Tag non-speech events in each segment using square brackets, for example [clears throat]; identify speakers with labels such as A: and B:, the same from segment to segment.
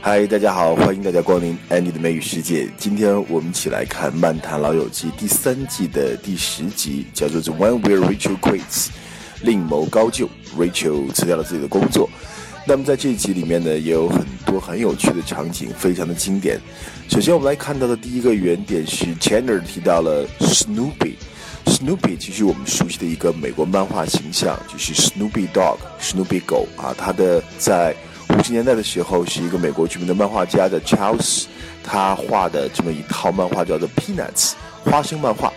A: 嗨，大家好，欢迎大家光临 Andy 的美语世界。今天我们一起来看《漫谈老友记》第三季的第十集，叫做《The One Where Rachel Quits》，另谋高就，Rachel 辞掉了自己的工作。那么在这一集里面呢，也有很多很有趣的场景，非常的经典。首先我们来看到的第一个原点是 Chandler 提到了 Snoopy。Snoopy 其实我们熟悉的一个美国漫画形象就是 Snoopy Dog，Snoopy 狗啊，它的在五十年代的时候，是一个美国著名的漫画家的 Charles，他画的这么一套漫画叫做 Peanuts 花生漫画。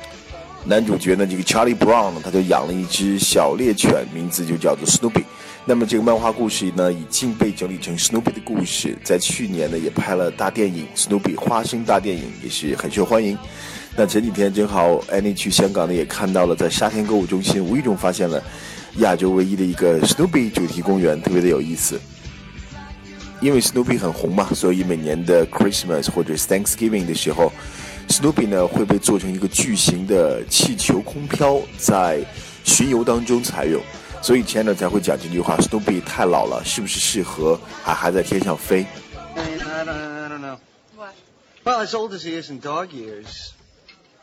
A: 男主角呢，这个 Charlie Brown，他就养了一只小猎犬，名字就叫做 Snoopy。那么这个漫画故事呢，已经被整理成 Snoopy 的故事，在去年呢也拍了大电影 Snoopy 花生大电影，也是很受欢迎。那前几天正好 Annie 去香港呢，也看到了在沙田购物中心，无意中发现了亚洲唯一的一个 Snoopy 主题公园，特别的有意思。因为 Snoopy 很红嘛，所以每年的 Christmas 或者 Thanksgiving 的时候，Snoopy 呢会被做成一个巨型的气球空飘，在巡游当中采用，所以 Chandler 才会讲这句话：Snoopy 太老了，是不是适合还还在天上飞
B: I, I, don't, I don't know.
C: What?
B: Well, as old as he is in dog years,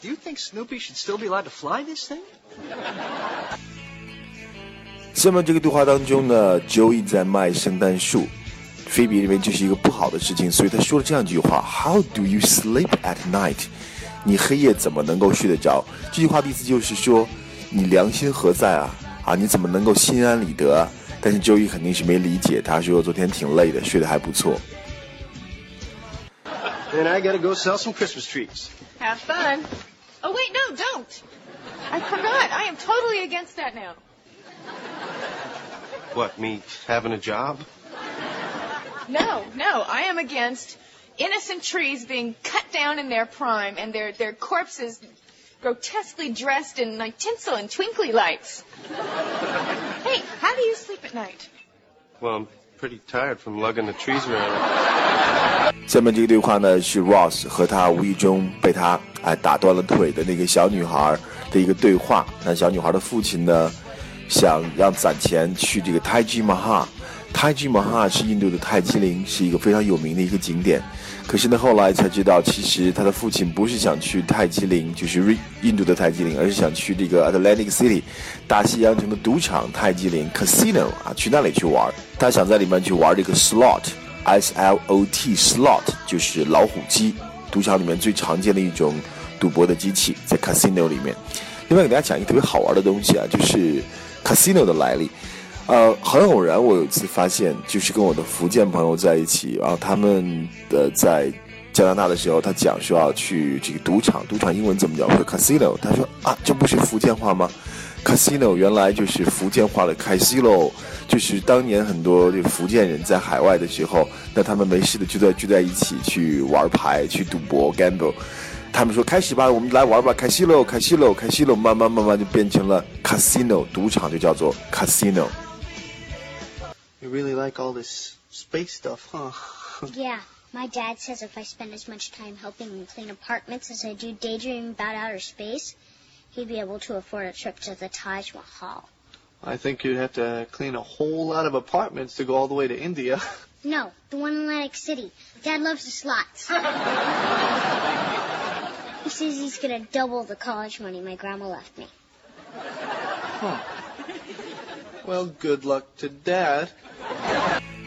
B: do you think Snoopy should still be allowed to fly this thing?
A: 下面这个对话当中呢，Joey 在卖圣诞树。菲比认为这是一个不好的事情，所以他说了这样一句话：“How do you sleep at night？” 你黑夜怎么能够睡得着？这句话的意思就是说，你良心何在啊？啊，你怎么能够心安理得？啊？但是 Joey 肯定是没理解，他说昨天挺累的，睡得还不错。
B: And I gotta go sell some Christmas treats.
C: Have fun. Oh wait, no, don't. I forgot. I am totally against that now.
B: What, me having a job?
C: No, no, I am against innocent trees being cut down in their prime and their, their corpses grotesquely dressed in like tinsel and twinkly lights. hey, how do you sleep at night?
B: Well, I'm pretty tired from lugging the trees around. [laughs]
A: 下面这个对话呢是 Ross 和他无意中被他哎打断了腿的那个小女孩的一个对话。那小女孩的父亲呢，想让攒钱去这个 Taj Mahal。 泰姬玛哈是印度的泰姬陵，是一个非常有名的一个景点。可是呢，后来才知道，其实他的父亲不是想去泰姬陵，就是印度的泰姬陵，而是想去这个 Atlantic City 大西洋城的赌场泰姬陵 Casino 啊，去那里去玩。他想在里面去玩这个 slot，S L O T slot 就是老虎机，赌场里面最常见的一种赌博的机器，在 Casino 里面。另外给大家讲一个特别好玩的东西啊，就是 Casino 的来历。呃，很偶然，我有一次发现，就是跟我的福建朋友在一起，然后他们的在加拿大的时候，他讲说要去这个赌场，赌场英文怎么讲？我说 casino，他说啊，这不是福建话吗？casino 原来就是福建话的 casino，就是当年很多这福建人在海外的时候，那他们没事的就在聚在一起去玩牌、去赌博 gamble。他们说开始吧，我们来玩吧，casino，casino，casino，慢慢慢慢就变成了 casino，赌场就叫做 casino。
B: You really like all this space stuff, huh? [laughs]
D: Yeah, my dad says if I spend as much time helping him clean apartments as I do daydreaming about outer space, he'd be able to afford a trip to the Taj Mahal.
E: I think you'd have to clean a whole lot of apartments to go all the way to India. [laughs]
D: No, the one in Atlantic City. Dad loves the slots. [laughs] he says he's gonna double the college money my grandma left me.
E: Well, good luck to Dad.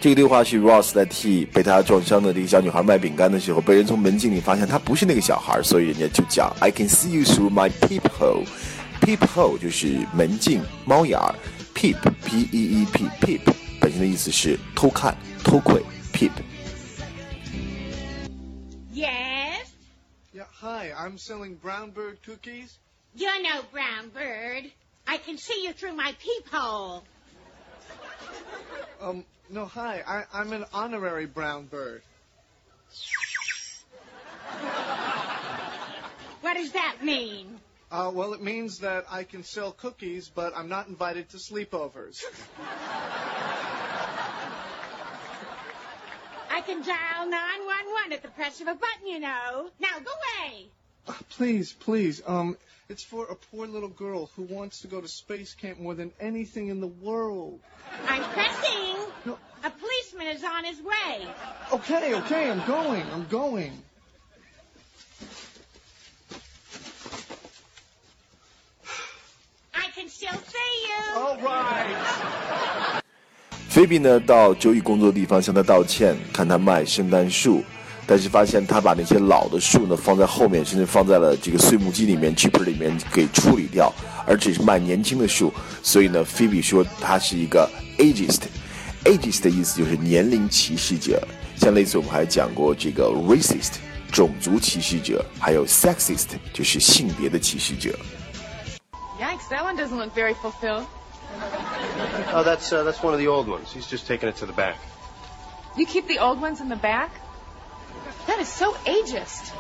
A: 这个对话是 Ross 在替被他撞伤的这个小女孩卖饼干的时候，被人从门镜里发现她不是那个小孩，所以人家就讲 I can see you through my peephole。peephole 就是门镜、猫眼儿，peep p e e p peep 本身的意思是偷看、偷窥，peep。
F: Yes?
E: Yeah, hi. I'm selling brown bird cookies.
F: You're no brown bird. I can see you through my peephole.
E: Um, no, hi. I, I'm an honorary brown bird.
F: What does that mean?
E: Uh, well, it means that I can sell cookies, but I'm not invited to sleepovers.
F: I can dial 911 at the press of a button, you know. Now go away.
E: Oh, please, please. Um, it's for a poor little girl who wants to go to space camp more than anything in the world.
F: I'm pressing.
E: No.
F: A policeman is on his way.
E: Okay, okay, I'm going, I'm going.
F: I can still see you.
E: All right.
A: 菲比呢到 Joey 工作的地方向他道歉，看他卖圣诞树。但是发现他把那些老的树呢放在后面，甚至放在了这个碎木机里面、chipper 里面给处理掉，而只是卖年轻的树。所以呢，菲比说他是一个 ageist。ageist 的意思就是年龄歧视者，像类似我们还讲过这个 racist 种族歧视者，还有 sexist 就是性别的歧视者。
C: Yikes, that one doesn't look very fulfilled.
G: Oh, that's uh, that's one of the old ones. He's just taking it to the back.
C: You keep the old ones in the back? That is so ageist.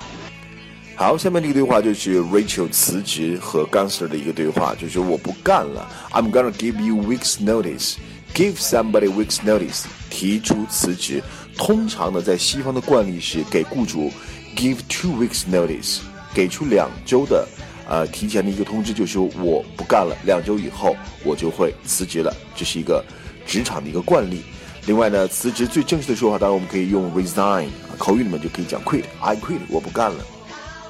A: 好，下面这个对话就是 Rachel 辞职和 Gunster 的一个对话，就是我不干了，I'm gonna give you weeks notice。Give somebody weeks notice，提出辞职。通常呢，在西方的惯例是给雇主 give two weeks notice，给出两周的呃提前的一个通知，就是说我不干了，两周以后我就会辞职了，这是一个职场的一个惯例。另外呢，辞职最正式的说法，当然我们可以用 resign，口语里面就可以讲 quit，I quit，我不干了。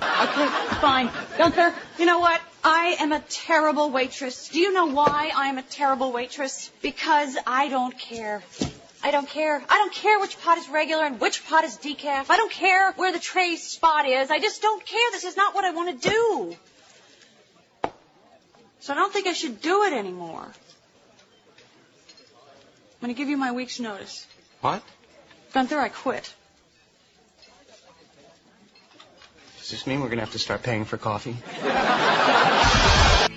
H: Okay, fine. Gunther, you know what? I am a terrible waitress. Do you know why I am a terrible waitress? Because I don't care. I don't care. I don't care which pot is regular and which pot is decaf. I don't care where the tray spot is. I just don't care. This is not what I want to do. So I don't think I should do it anymore. I'm going to give you my week's notice.
G: What?
H: Gunther, I quit.
B: Does this mean we're gonna have to start paying for coffee? [laughs]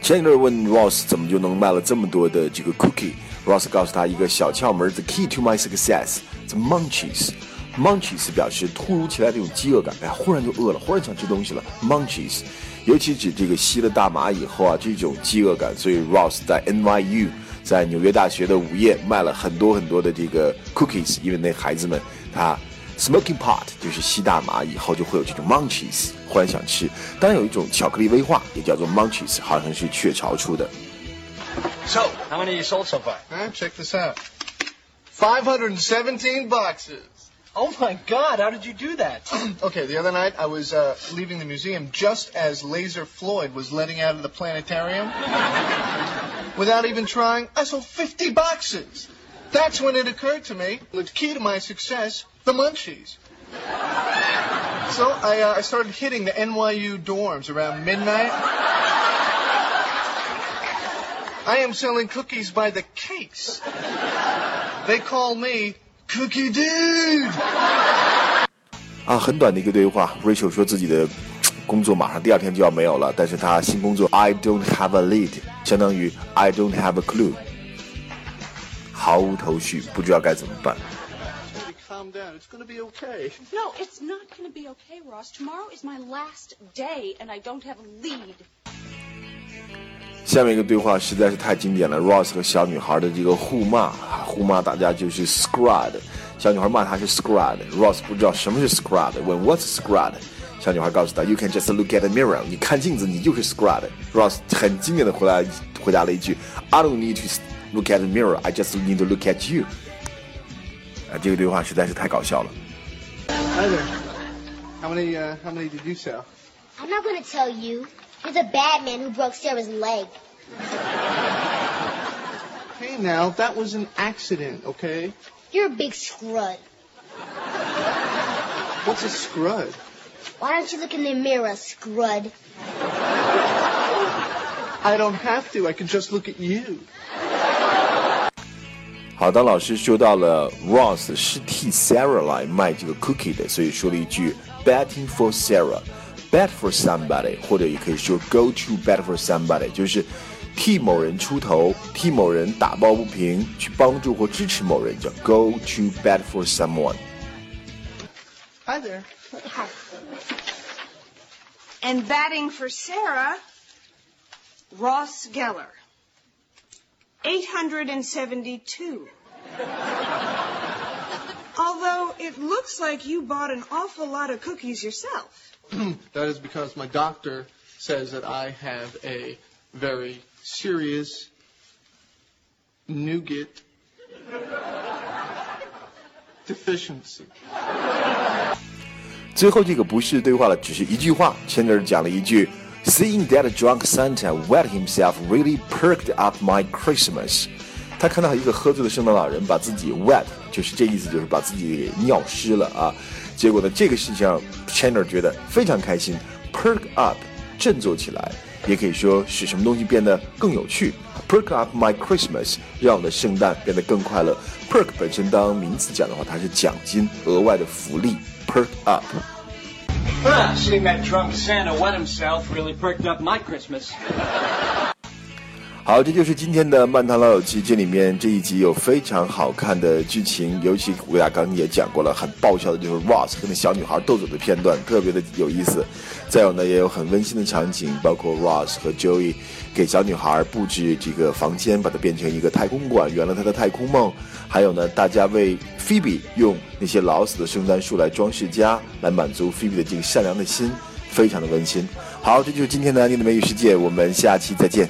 A: Chandler 问 Ross 怎么就能卖了这么多的这个 cookie？Ross 告诉他一个小窍门：The key to my success，the munchies。Munchies 表示突如其来的这种饥饿感，哎呀，忽然就饿了，忽然想吃东西了。Munchies，尤其指这个吸了大麻以后啊，这种饥饿感。所以 Ross 在 NYU， 在纽约大学的午夜卖了很多很多的这个 cookies，因为那孩子们他 smoking pot 就是吸大麻以后就会有这种 munchies，忽然想吃。当然有一种巧克力威化也叫做 munchies，好像是雀巢出的。
B: So, how many you sold so far?
E: Huh? Check this out. 517 boxes.
B: Oh my God! How did you do that? [clears throat]
E: Okay, the other night I was uh, leaving the museum just as Laser Floyd was letting out of the planetarium. Without even trying, I sold 50 boxes. That's when it occurred to me the key to my success, the munchies. So I, uh, I started hitting the NYU dorms around midnight. I am selling cookies by the case. They call me Cookie Dude. [laughs]
A: 啊，很短的一个对话。Rachel 说自己的 工作马上第二天就要没有了，但是他新工作 I don't have a lead，相当于 I don't have a clue，毫无头绪，不知道该怎么办。
E: Calm down. It's gonna be okay.
H: No, it's not going to be okay, Ross. Tomorrow is my last day, and I don't have a lead.
A: 下面一个对话实在是太经典了，Ross 和小女孩的这个互骂，啊互骂大家就是 scrod，小女孩骂他是 scrod，Ross 不知道什么是 scrod，问 What's scrod？小女孩告诉他，You can just look at the mirror，你看镜子，你就是 scrod，Ross 很经典的回答回答了一句，I don't need to look at the mirror，I just need to look at you。啊，这个对话实在是太搞笑了。
E: Hi there. How many uh, how many did you sell?
D: I'm not going to tell you. You're the bad man who broke Sarah's leg.
E: Hey now, that was an accident, okay?
D: You're a big scrud.
E: What's a scrud?
D: Why don't you look in the mirror, scrud? [laughs]
E: I don't have to. I can just look at you.
A: 好，当老师说到了 Ross 是替 Sarah 来卖这个 cookie 的，所以说了一句 betting for Sarah，bet for somebody，或者也可以说 go to bet for somebody，就是替某人出头，替某人打抱不平，去帮助或支持某人，叫 go to bet for someone。
E: Hi there.
H: And batting for Sarah, Ross Geller. 872.
I: Although it looks like you bought an awful lot of cookies yourself. [clears throat]
E: that is because my doctor says that I have a very serious nougat deficiency.
A: 最后这个不是对话了，只是一句话。Chandler 讲了一句：“Seeing that drunk Santa wet himself really perked up my Christmas。”他看到一个喝醉的圣诞老人把自己 wet，就是这意思，就是把自己给尿湿了啊。结果呢，这个事情让 Chandler 觉得非常开心，perk up，振作起来，也可以说使什么东西变得更有趣。Perk up my Christmas，让我的圣诞变得更快乐。Perk 本身当名词讲的话，它是奖金、额外的福利。Perk
B: up。Ah, seeing that drunk Santa wet himself really perked up my Christmas.
A: 好，这就是今天的《漫谈老友记》。这里面这一集有非常好看的剧情，尤其我俩刚也讲过了，很爆笑的就是 Ross 跟那小女孩斗嘴的片段，特别的有意思。再有呢，也有很温馨的场景，包括 Ross 和 Joey 给小女孩布置这个房间，把它变成一个太空馆，圆了她的太空梦。还有呢，大家为 Phoebe 用那些老死的圣诞树来装饰家，来满足 Phoebe 的这个善良的心，非常的温馨。好，这就是今天的安妮的美语世界，我们下期再见。